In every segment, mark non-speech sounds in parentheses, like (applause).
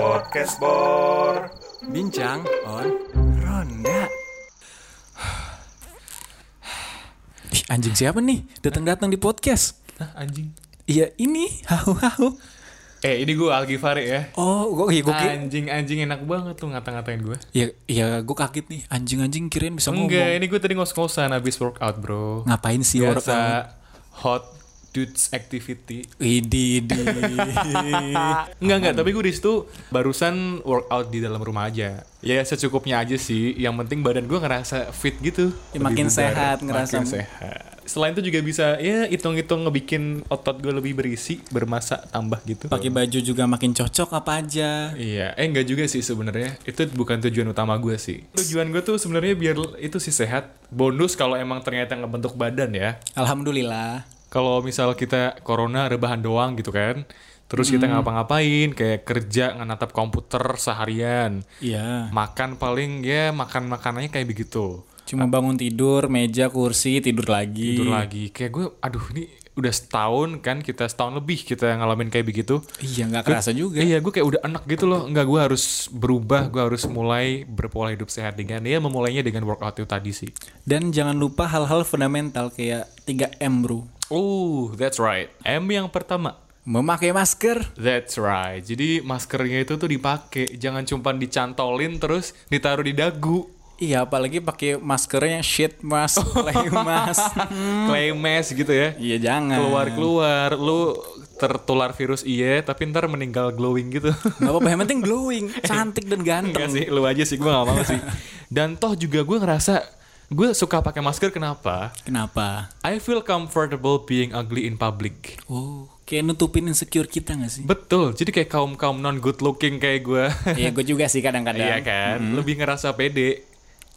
Podcast Bor. Bincang on Ronda. (sighs) Ih, anjing siapa nih? Datang-datang di podcast. Hah, anjing. Iya, ini. Hau hau. Eh, ini gue Algifari ya. Oh, gue iya gue kira. Anjing, anjing enak banget tuh ngata-ngatain gue. Iya, iya gue kaget nih. Anjing-anjing kirain bisa Enggak, ngomong. ini gue tadi ngos-ngosan abis workout, bro. Ngapain sih Biasa workout? hot dudes activity. Widih, di. (laughs) Enggak, enggak, tapi gue di situ barusan workout di dalam rumah aja. Ya secukupnya aja sih. Yang penting badan gue ngerasa fit gitu. Ya, makin bugar, sehat, ngerasa- Makin sehat. Selain itu juga bisa ya hitung-hitung ngebikin otot gue lebih berisi, bermasa tambah gitu. Pakai baju juga makin cocok apa aja. Iya, eh enggak juga sih sebenarnya. Itu bukan tujuan utama gue sih. Tujuan gue tuh sebenarnya biar itu sih sehat. Bonus kalau emang ternyata ngebentuk badan ya. Alhamdulillah. Kalau misal kita corona rebahan doang gitu kan. Terus kita ngapa-ngapain kayak kerja nganatap komputer seharian. Iya. Makan paling ya makan makanannya kayak begitu. Cuma bangun tidur, meja, kursi, tidur lagi. Tidur lagi. Kayak gue aduh ini udah setahun kan kita setahun lebih kita ngalamin kayak begitu. Iya, nggak kerasa juga. Iya, gue kayak udah enak gitu loh. Enggak, gue harus berubah. Gue harus mulai berpola hidup sehat dengan ya memulainya dengan workout itu tadi sih. Dan jangan lupa hal-hal fundamental kayak 3M, Bro. Oh, that's right. M yang pertama. Memakai masker. That's right. Jadi maskernya itu tuh dipakai, jangan cuma dicantolin terus ditaruh di dagu. Iya, apalagi pakai maskernya shit mask, (laughs) clay mask. Clay mask gitu ya. Iya, jangan. Keluar-keluar, lu tertular virus iya, tapi ntar meninggal glowing gitu. Gak apa-apa, yang penting (laughs) glowing, cantik dan ganteng. Enggak sih, lu aja sih, gue gak mau sih. (laughs) Dan toh juga gue ngerasa, gue suka pakai masker kenapa? Kenapa? I feel comfortable being ugly in public. Oh, kayak nutupin insecure kita gak sih? Betul, jadi kayak kaum-kaum non good looking kayak gue. Iya, gue juga sih kadang-kadang. Iya kan, lebih ngerasa pede.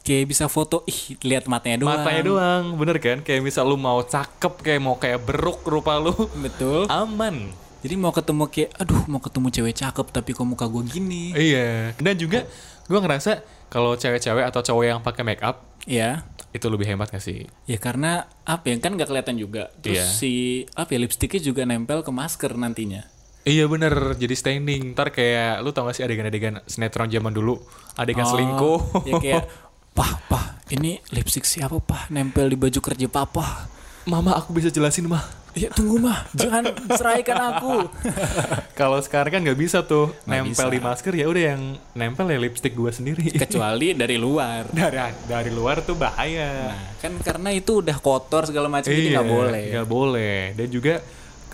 Kayak bisa foto, ih lihat matanya doang. Matanya doang, bener kan? Kayak misal lu mau cakep, kayak mau kayak beruk rupa lu, Betul. aman. Jadi mau ketemu kayak, aduh mau ketemu cewek cakep tapi kok muka gue gini. Iya. Dan juga gue ngerasa kalau cewek-cewek atau cowok yang pakai make up Iya. itu lebih hebat gak sih? Ya karena apa ya kan gak kelihatan juga. Terus Iya. si apa ya lipstiknya juga nempel ke masker nantinya. Iya bener, jadi staining. Ntar kayak lu tau gak sih adegan-adegan sinetron zaman dulu, adegan Oh, selingkuh. Ya kayak (laughs) pah pah ini lipstik siapa pah nempel di baju kerja papa. Mama aku bisa jelasin mah. Ya tunggu mah jangan ceraikan aku. (laughs) Kalau sekarang kan nggak bisa tuh nempel bisa. di masker ya udah yang nempel ya lipstick gua sendiri. Kecuali (laughs) dari luar. dari dari luar tuh bahaya. Nah, kan karena itu udah kotor segala macam jadi nggak boleh. Iya, Nggak boleh. Dan juga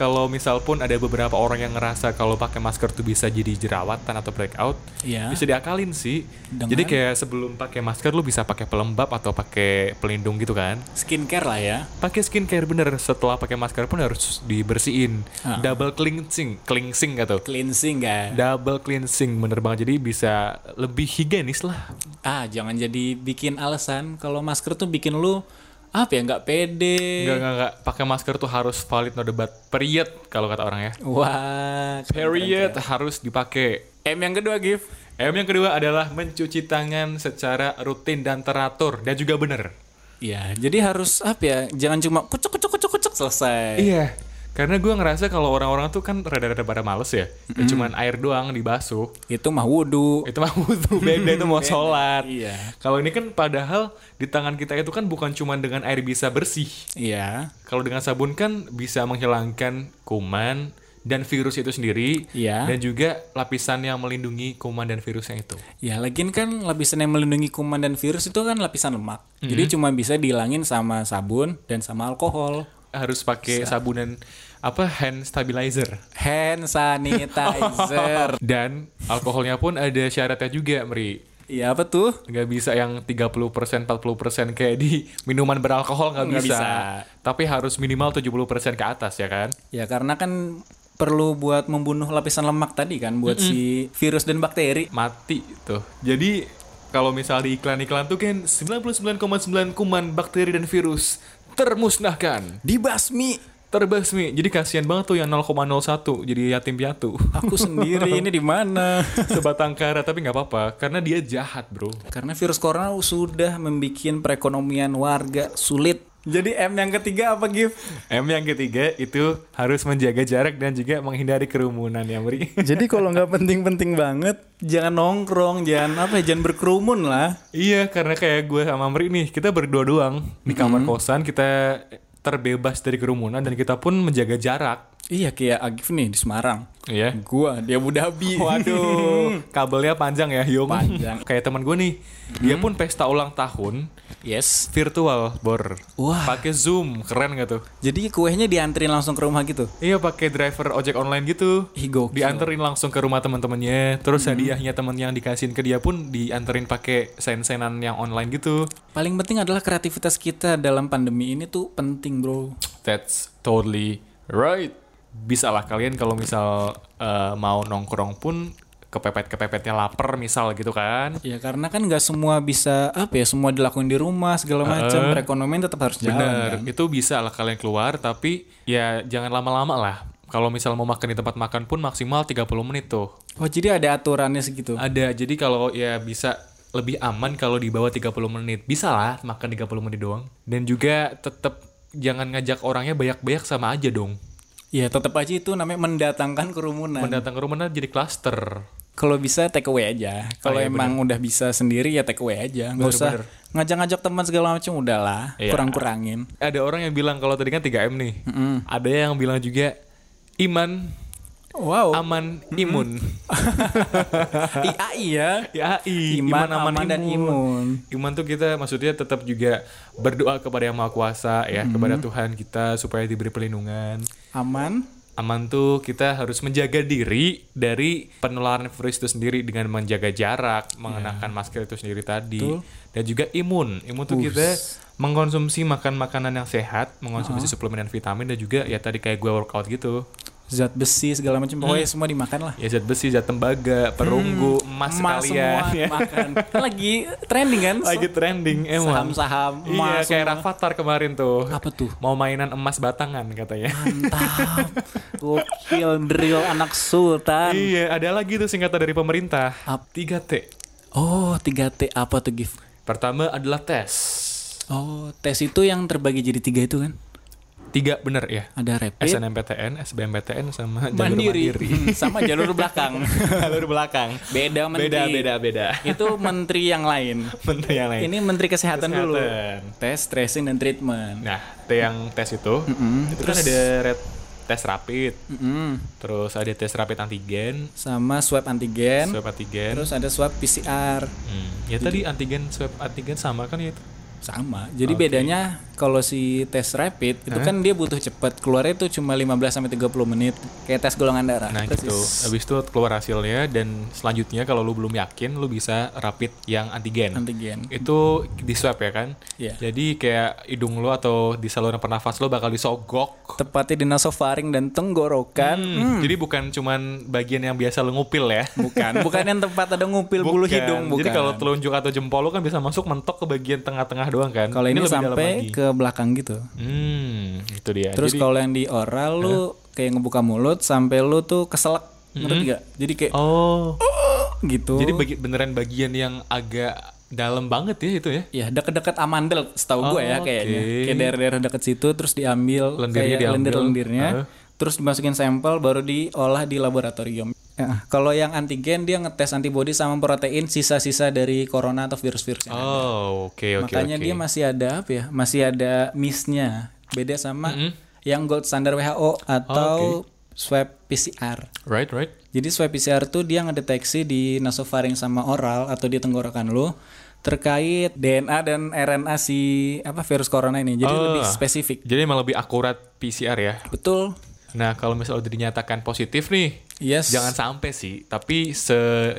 kalau misal pun ada beberapa orang yang ngerasa kalau pakai masker tuh bisa jadi jerawatan atau breakout, Iya. bisa diakalin sih. Dengan? Jadi kayak sebelum pakai masker lu bisa pakai pelembab atau pakai pelindung gitu kan. Skincare lah ya. Pakai skincare bener setelah pakai masker pun harus dibersihin. Ah. Double cleansing, cleansing gitu. Cleansing kan. Double cleansing bener banget jadi bisa lebih higienis lah. Ah, jangan jadi bikin alasan kalau masker tuh bikin lu apa ya nggak pede. Enggak enggak enggak pakai masker tuh harus valid no debat. Period kalau kata orang ya. Wah. keren, Period keren, harus dipakai. M yang kedua Gif. M yang kedua adalah mencuci tangan secara rutin dan teratur dan juga bener. Iya, jadi harus apa ya? Jangan cuma kucuk kucuk kucuk kucuk selesai. Iya. Karena gue ngerasa kalau orang-orang tuh kan rada-rada pada males ya. Ya cuman air doang dibasuh. Itu mah wudhu. Itu mah wudhu (laughs) beda itu mau sholat. Iya. Kalau ini kan padahal di tangan kita itu kan bukan cuman dengan air bisa bersih. Iya. Kalau dengan sabun kan bisa menghilangkan kuman dan virus itu sendiri. Iya. Dan juga lapisan yang melindungi kuman dan virusnya itu. Ya, lagian kan lapisan yang melindungi kuman dan virus itu kan lapisan lemak. Jadi cuma bisa dihilangin sama sabun dan sama alkohol. Harus pakai sabun dan apa hand stabilizer. Hand sanitizer. (laughs) Dan alkoholnya pun ada syaratnya juga, Meri. Iya apa tuh? Nggak bisa yang 30%, 40% kayak di minuman beralkohol nggak bisa. bisa. Tapi harus minimal 70% ke atas ya kan? Ya karena kan perlu buat membunuh lapisan lemak tadi kan buat si virus dan bakteri. Mati tuh. Jadi kalau misal di iklan-iklan tuh kan 99,9 kuman bakteri dan virus termusnahkan, Dibasmi. terbasmi. Jadi kasihan banget tuh yang 0,01 jadi yatim piatu. Aku sendiri ini di mana? (laughs) Sebatang kara tapi nggak apa-apa karena dia jahat, Bro. Karena virus corona sudah membuat perekonomian warga sulit. Jadi M yang ketiga apa Gif? M yang ketiga itu harus menjaga jarak dan juga menghindari kerumunan ya, Mri. (laughs) Jadi kalau nggak penting-penting banget, jangan nongkrong, jangan apa ya, jangan berkerumun lah. iya, karena kayak gue sama Mri nih, kita berdua doang di kamar kosan, kita terbebas dari kerumunan dan kita pun menjaga jarak. Iya kayak Agif nih di Semarang. Iya. Gua di Abu Dhabi. (laughs) Waduh, kabelnya panjang ya, Yung. Panjang. (laughs) Kayak teman gue nih, dia pun pesta ulang tahun yes. virtual, bor. Wah. Pakai Zoom, keren gak tuh? Jadi kuenya dianterin langsung ke rumah gitu. Iya, pakai driver ojek online gitu. Ih gokil. Dianterin langsung ke rumah teman-temannya, terus hadiahnya temen yang dikasihin ke dia pun dianterin pakai sen-senan yang online gitu. Paling penting adalah kreativitas kita dalam pandemi ini tuh penting bro. That's totally right. Bisa lah kalian kalau misal eh, mau nongkrong pun kepepet-kepepetnya lapar misal gitu kan. Ya karena kan nggak semua bisa apa ya semua dilakuin di rumah segala macam. Perekonomian tetap harus jalan. Bener, kan? itu bisa lah kalian keluar tapi ya jangan lama-lama lah. Kalau misal mau makan di tempat makan pun maksimal 30 menit tuh. Oh jadi ada aturannya segitu. Ada, jadi kalau ya bisa lebih aman kalau di bawah 30 menit. Bisa lah makan 30 menit doang. Dan juga tetap jangan ngajak orangnya banyak-banyak sama aja dong. Ya tetap aja itu namanya mendatangkan kerumunan. Mendatang ke rumah jadi klaster. Kalau bisa take away aja. Kalau iya, emang udah bisa sendiri ya take away aja. Nggak usah ngajak-ngajak teman segala macam udahlah. Iya. Kurang-kurangin. Ada orang yang bilang kalau tadi kan 3M nih. Ada yang bilang juga iman, Wow. aman, imun. (laughs) IAI ya. IAI, Iman, aman, dan imun. Iman tuh kita maksudnya tetap juga berdoa kepada Yang Maha Kuasa ya, kepada Tuhan kita supaya diberi perlindungan. Aman. Aman tuh kita harus menjaga diri dari penularan virus itu sendiri dengan menjaga jarak, mengenakan masker itu sendiri tadi. Dan juga imun. Imun tuh kita mengkonsumsi makan makanan yang sehat, mengkonsumsi suplemen dan vitamin dan juga ya tadi kayak gue workout gitu. Zat besi segala macam. Pokoknya semua dimakan lah. Ya zat besi, zat tembaga, perunggu, emas, Emas sekalian. semua (laughs) ya. makan. Kan lagi trending kan? Lagi trending emang. Saham-saham Iya, kayak semua. Rafathar kemarin tuh. Apa tuh? Mau mainan emas batangan katanya. Mantap. Gokil drill anak sultan. iya, ada lagi tuh singkatan dari pemerintah. Ap- 3T. Oh, 3T apa tuh gift? Pertama adalah tes. Oh, tes itu yang terbagi jadi tiga itu kan? Tiga bener ya. Ada rapid, SNMPTN, SBMPTN sama jalur mandiri, mandiri. Hmm, sama jalur belakang. (laughs) jalur belakang. Beda menteri. Beda, beda, beda. Itu menteri yang lain. (laughs) Menteri yang lain. Ini menteri kesehatan, dulu. Kesehatan. Tes, tracing dan treatment. Nah, T yang tes itu, itu kan ada red tes rapid, Mm-mm. terus ada tes rapid antigen, Sama swab antigen, swab antigen. terus ada swab PCR. Hmm, Ya tadi antigen swab antigen sama kan ya itu? Sama. Jadi bedanya kalau si tes rapid itu kan dia butuh cepat. Keluarnya itu cuma 15 sampai 30 menit. Kayak tes golongan darah. Nah Persis. gitu. Habis itu keluar hasilnya dan selanjutnya kalau lu belum yakin lu bisa rapid yang antigen. Antigen. Itu di swab ya kan? Iya. Jadi kayak hidung lu atau di saluran pernafas lu bakal disogok. Tepatnya di nasofaring dan tenggorokan. Hmm, Jadi bukan cuman bagian yang biasa lu ngupil ya. Bukan, (laughs) bukan yang tempat ada ngupil bulu Bukan. hidung, bukan. Jadi kalau telunjuk atau jempol lu kan bisa masuk mentok ke bagian tengah-tengah doang kan. Kalau ini, dalam sampai lagi. Ke belakang gitu. Hmm, itu dia. Terus kalau yang di oral lu kayak ngebuka mulut sampai lu tuh keselak. Ngerti gak? Jadi kayak Oh. gitu. Jadi bagi, beneran bagian yang agak dalam banget ya itu ya. ya deket-deket amandel setahu gue ya Oh, kayaknya. oke. Kayak daerah-daerah deket situ terus diambil Lendirnya kayak diambil. lendir-lendirnya. Heeh. Terus dimasukin sampel baru diolah di laboratorium. Ya, kalau yang antigen dia ngetes antibodi sama protein sisa-sisa dari corona atau virus-virus yang. Oh, oke oke Makanya oke. dia masih ada apa ya? Masih ada miss-nya. Beda sama yang gold standar WHO atau swab PCR. Right, right. Jadi swab PCR tuh dia ngedeteksi di nasofaring sama oral atau di tenggorokan lu terkait DNA dan RNA si apa virus corona ini. Jadi Oh. lebih spesifik. Jadi emang lebih akurat PCR ya. Betul. Nah, kalau misalnya udah dinyatakan positif nih, Yes. jangan sampai sih, tapi se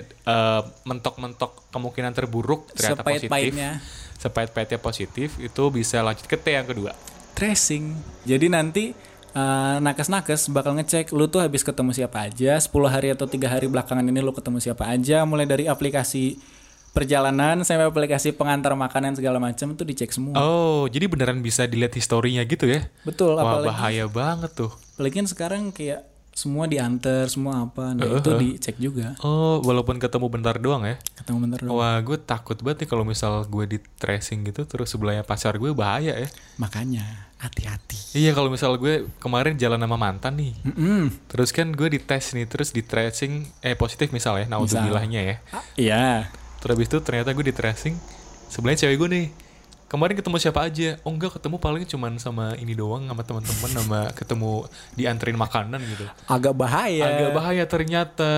eh, mentok-mentok kemungkinan terburuk ternyata positif. Sepahit-pahitnya. Sepahit-pahitnya positif itu bisa lanjut ke T yang kedua. tracing. Jadi nanti uh, nakes-nakes bakal ngecek lu tuh habis ketemu siapa aja 10 hari atau tiga hari belakangan ini lu ketemu siapa aja mulai dari aplikasi perjalanan sampai aplikasi pengantar makanan segala macam tuh dicek semua. Oh, jadi beneran bisa dilihat historinya gitu ya? Betul, Wah, apalagi bahaya banget tuh. apalagi sekarang kayak semua diantar semua apa nah itu dicek juga Oh, walaupun ketemu bentar doang ya. ketemu bener dong Wah, gue takut banget nih kalau misal gue di tracing gitu terus sebelahnya pacar gue bahaya ya. makanya hati-hati Iya, kalau misal gue kemarin jalan sama mantan nih. Mm-mm. Terus kan gue dites nih, terus di tracing eh positif misal ya, naudzubilahnya ya. Ah, iya Terus habis itu ternyata gue di tracing sebelahnya cewek gue nih. Kemarin ketemu siapa aja? Oh enggak, ketemu paling cuman sama ini doang sama teman-teman sama ketemu dianterin makanan gitu. agak bahaya Agak bahaya ternyata.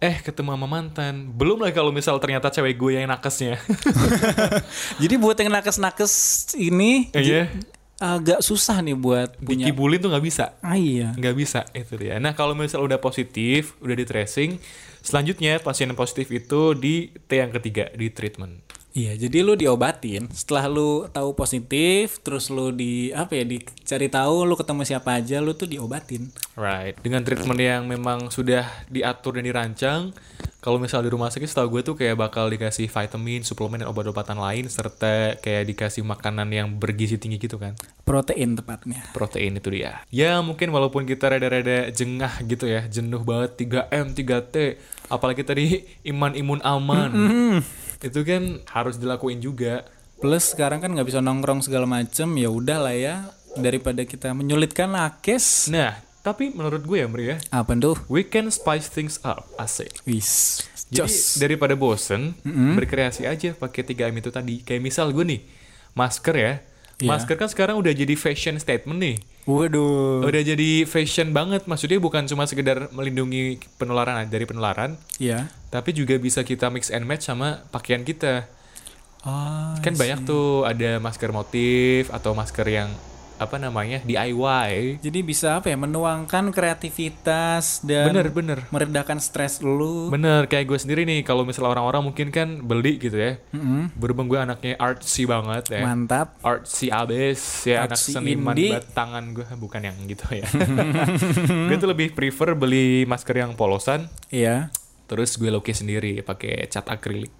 Eh ketemu sama mantan. Belum lah kalau misal ternyata cewek gue yang nakesnya. (laughs) (laughs) jadi buat yang nakes-nakes ini Iya. j- agak susah nih buat punya Dikibulin tuh nggak bisa. ah iya nggak bisa itu dia. Nah kalau misal udah positif, udah di tracing, selanjutnya pasien positif itu di T yang ketiga di treatment. Iya, jadi lu diobatin. Setelah lu tahu positif, terus lu di apa ya, dicari tahu lu ketemu siapa aja, lu tuh diobatin. Right. Dengan treatment yang memang sudah diatur dan dirancang, kalau misal di rumah sakit setahu gue tuh kayak bakal dikasih vitamin, suplemen dan obat-obatan lain serta kayak dikasih makanan yang bergizi tinggi gitu kan. Protein tepatnya. Protein itu dia. Ya mungkin walaupun kita rada-rada jengah gitu ya, jenuh banget 3M, 3T, apalagi tadi iman imun aman. Itu kan harus dilakuin juga. Plus sekarang kan nggak bisa nongkrong segala macem, ya udah lah ya. Daripada kita menyulitkan nakes. Nah, tapi menurut gue ya Mri ya, Apa tuh? we can spice things up, asik. Wis. Jadi daripada bosen, berkreasi aja pakai 3M itu tadi. Kayak misal gue nih, masker ya. Iya. Masker kan sekarang udah jadi fashion statement nih. Waduh. Udah jadi fashion banget. Maksudnya bukan cuma sekedar melindungi penularan dari penularan, Iya. tapi juga bisa kita mix and match sama pakaian kita. Oh, Kan banyak tuh ada masker motif atau masker yang apa namanya DIY. jadi bisa apa ya, menuangkan kreativitas dan Bener bener. meredakan stres lu. Bener, kayak gue sendiri nih, kalau misalnya orang-orang mungkin kan beli gitu ya. Mm-mm. Berhubung gue anaknya artsy banget ya. Mantap. Artsy abis ya anak seniman batangan gue (laughs) bukan yang gitu ya. (laughs) gue tuh lebih prefer beli masker yang polosan, Iya. terus gue lukis sendiri pakai cat akrilik.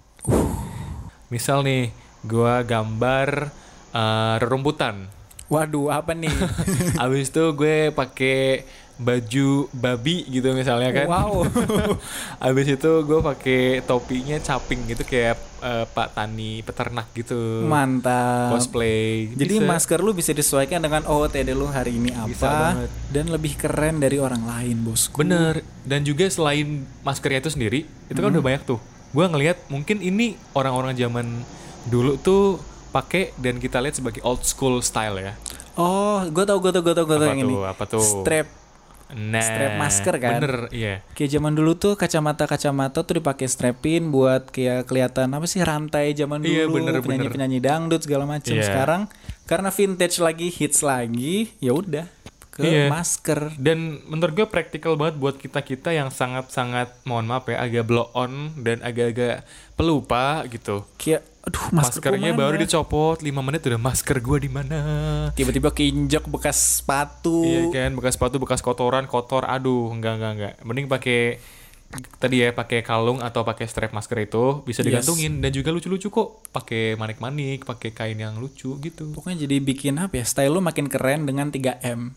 Misal nih, gue gambar eh, rerumputan. Waduh, apa nih? (laughs) Abis itu gue pakai baju babi gitu misalnya kan. Wow. (laughs) Abis itu gue pakai topinya caping gitu kayak eh, Pak Tani peternak gitu. Mantap. Cosplay. Jadi Bisa. masker lu bisa disesuaikan dengan OOTD lu hari ini Bisa apa banget. dan lebih keren dari orang lain, bosku. Bener. Dan juga selain maskernya itu sendiri, itu kan udah banyak tuh. Gue ngelihat mungkin ini orang-orang zaman dulu tuh pakai dan kita lihat sebagai old school style ya. Oh, gue tau, gue tau, gue tau, gue tau yang ini. tuh? Apa tuh? Strap. Nah, Strap masker kan? Bener, iya. Kayak zaman dulu tuh kacamata-kacamata tuh dipakai strapin buat kayak kelihatan apa sih rantai zaman dulu Iya, bener, penyanyi-penyanyi dangdut segala macam. Iya. Sekarang karena vintage lagi, hits lagi, ya udah ke Iya. masker. Dan menurut gue praktikal banget buat kita-kita yang sangat-sangat, mohon maaf ya, agak blow on dan agak-agak pelupa gitu. Kayak aduh masker Maskernya baru dicopot 5 menit udah masker gue di mana? tiba-tiba keinjak bekas sepatu. Iya kan, bekas sepatu, bekas kotoran, kotor. Aduh, enggak enggak enggak. Mending pakai tadi ya pakai kalung atau pakai strap masker itu bisa Yes. digantungin dan juga lucu-lucu kok. Pakai manik-manik, pakai kain yang lucu gitu. Pokoknya jadi bikin apa ya? Style lu makin keren dengan 3M.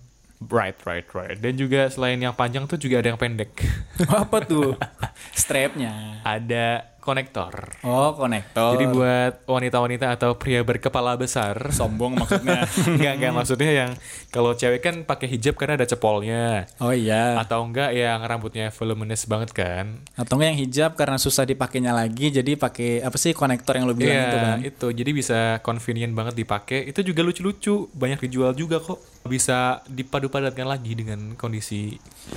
Right, right, right. Dan juga selain yang panjang tuh juga ada yang pendek. apa tuh? (laughs) Strapnya. ada konektor. Oh, konektor. Jadi buat wanita-wanita atau pria berkepala besar. sombong maksudnya. (laughs) enggak, enggak maksudnya yang kalau cewek kan pakai hijab karena ada cepolnya. oh iya. Atau enggak yang rambutnya voluminous banget kan. Atau enggak yang hijab karena susah dipakainya lagi jadi pakai apa sih konektor yang lu bilang Iya, itu kan. itu. Jadi bisa convenient banget dipakai. Itu juga lucu-lucu, banyak dijual juga kok. Bisa dipadu-padatkan lagi dengan kondisi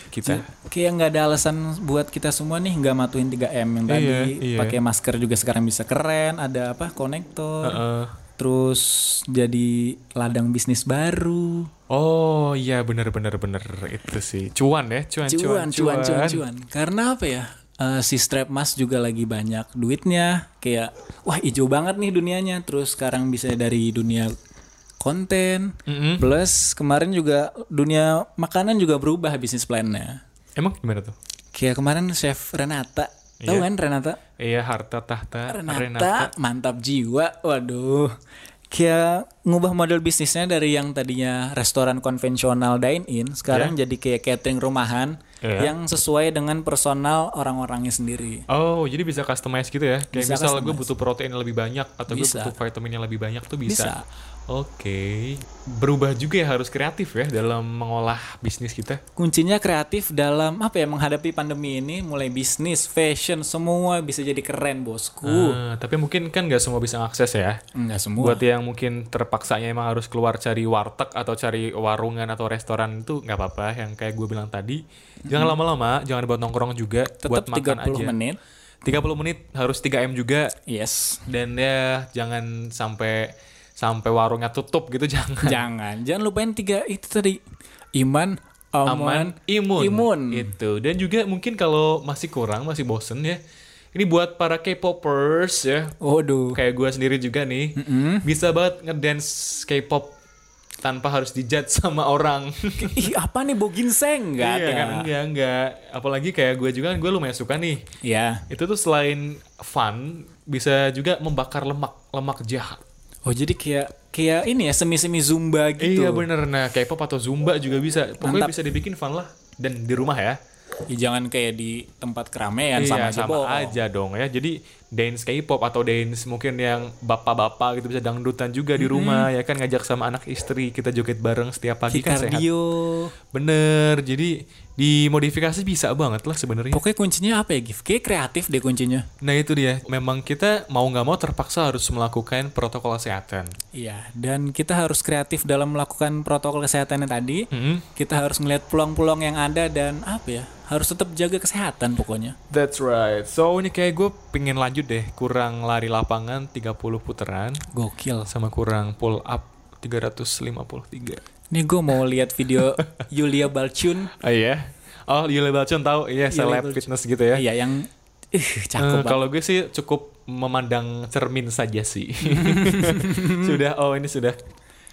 kita. Kayak nggak ada alasan buat kita semua nih nggak matuhin 3M yang tadi. Iya, iya. Pakai masker juga sekarang bisa keren, ada apa? Konektor. Heeh. Terus jadi ladang bisnis baru. Oh iya bener bener bener itu sih cuan ya cuan Cuan, cuan, cuan, cuan. Karena apa ya? eh, si strap mas juga lagi banyak duitnya. Kayak wah hijau banget nih dunianya. Terus sekarang bisa dari dunia konten. Mm-mm. Plus kemarin juga dunia makanan juga berubah bisnis plannya. Emang gimana tuh? Kayak kemarin chef Renata. Tahu Iya. kan Renata? Iya harta tahta Renata, mantap jiwa. Waduh. kayak ngubah model bisnisnya dari yang tadinya restoran konvensional dine in sekarang jadi kayak catering rumahan Iya. yang sesuai dengan personal orang-orangnya sendiri. Oh, jadi bisa customize gitu ya? Kayak Bisa misal gue butuh protein yang lebih banyak atau gue Bisa. butuh vitamin yang lebih banyak tuh bisa. Bisa. Oke. Berubah juga ya harus kreatif ya dalam mengolah bisnis kita. Kuncinya kreatif dalam apa ya menghadapi pandemi ini mulai bisnis, fashion semua bisa jadi keren bosku. Ah, tapi mungkin kan nggak semua bisa ngakses ya. Enggak semua. Buat yang mungkin terpaksanya emang harus keluar cari warteg atau cari warungan atau restoran itu nggak apa-apa. Yang kayak gue bilang tadi, jangan lama-lama, jangan buat nongkrong juga, buat Tetap makan 30 aja. menit. 30 menit harus 3 m juga Yes. dan ya jangan sampai sampai warungnya tutup gitu (laughs) jangan. Jangan, jangan lupain tiga itu tadi. Iman, aman, aman, imun. imun. Itu. Dan juga mungkin kalau masih kurang, masih bosen ya. Ini buat para K-popers ya. Waduh. Kayak gue sendiri juga nih. Bisa banget ngedance K-pop tanpa harus dijudge sama orang. (laughs) Ih, apa nih bau ginseng? Enggak iya kan? Enggak, enggak. Apalagi kayak gue juga kan gue lumayan suka nih. Ya. Itu tuh selain fun, bisa juga membakar lemak, lemak jahat. Oh, jadi kayak kayak ini ya semi-semi zumba gitu. Iya bener, nah K-pop atau Zumba juga bisa. Pokoknya Mantap. bisa dibikin fun lah. Dan di rumah ya. Ya, jangan kayak di tempat keramaian iya, sama aja sama bohong. aja dong ya. Jadi dance K-pop atau dance mungkin yang bapak-bapak gitu bisa dangdutan juga di rumah ya kan ngajak sama anak istri kita joget bareng setiap pagi kan sehat. Bener. Jadi dimodifikasi bisa banget lah sebenarnya. Pokoknya kuncinya apa ya, Gif? Kayak kreatif deh kuncinya. Nah itu dia. Memang kita mau nggak mau terpaksa harus melakukan protokol kesehatan. Iya, dan kita harus kreatif dalam melakukan protokol kesehatannya tadi. Hmm. Kita harus ngeliat peluang-peluang yang ada dan apa ya? Harus tetap jaga kesehatan pokoknya. That's right. So ini kayak gue pengen lanjut deh. Kurang lari lapangan 30 putaran. Gokil. Sama kurang pull up 353. Nih gue mau lihat video (laughs) Yulia Balchun. Oh iya. Oh, Yuli Balchun tahu, iya seleb fitness gitu ya. Iya, yang Eh, cakep banget. kalau gue sih cukup memandang cermin saja sih. (laughs) sudah, oh ini sudah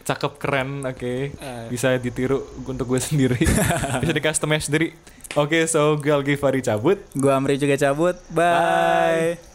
cakep keren, oke. Eh. Bisa ditiru untuk gue sendiri. (laughs) Bisa di customize sendiri. Oke, so gue Algi Fari cabut. Gue Amri juga cabut. Bye.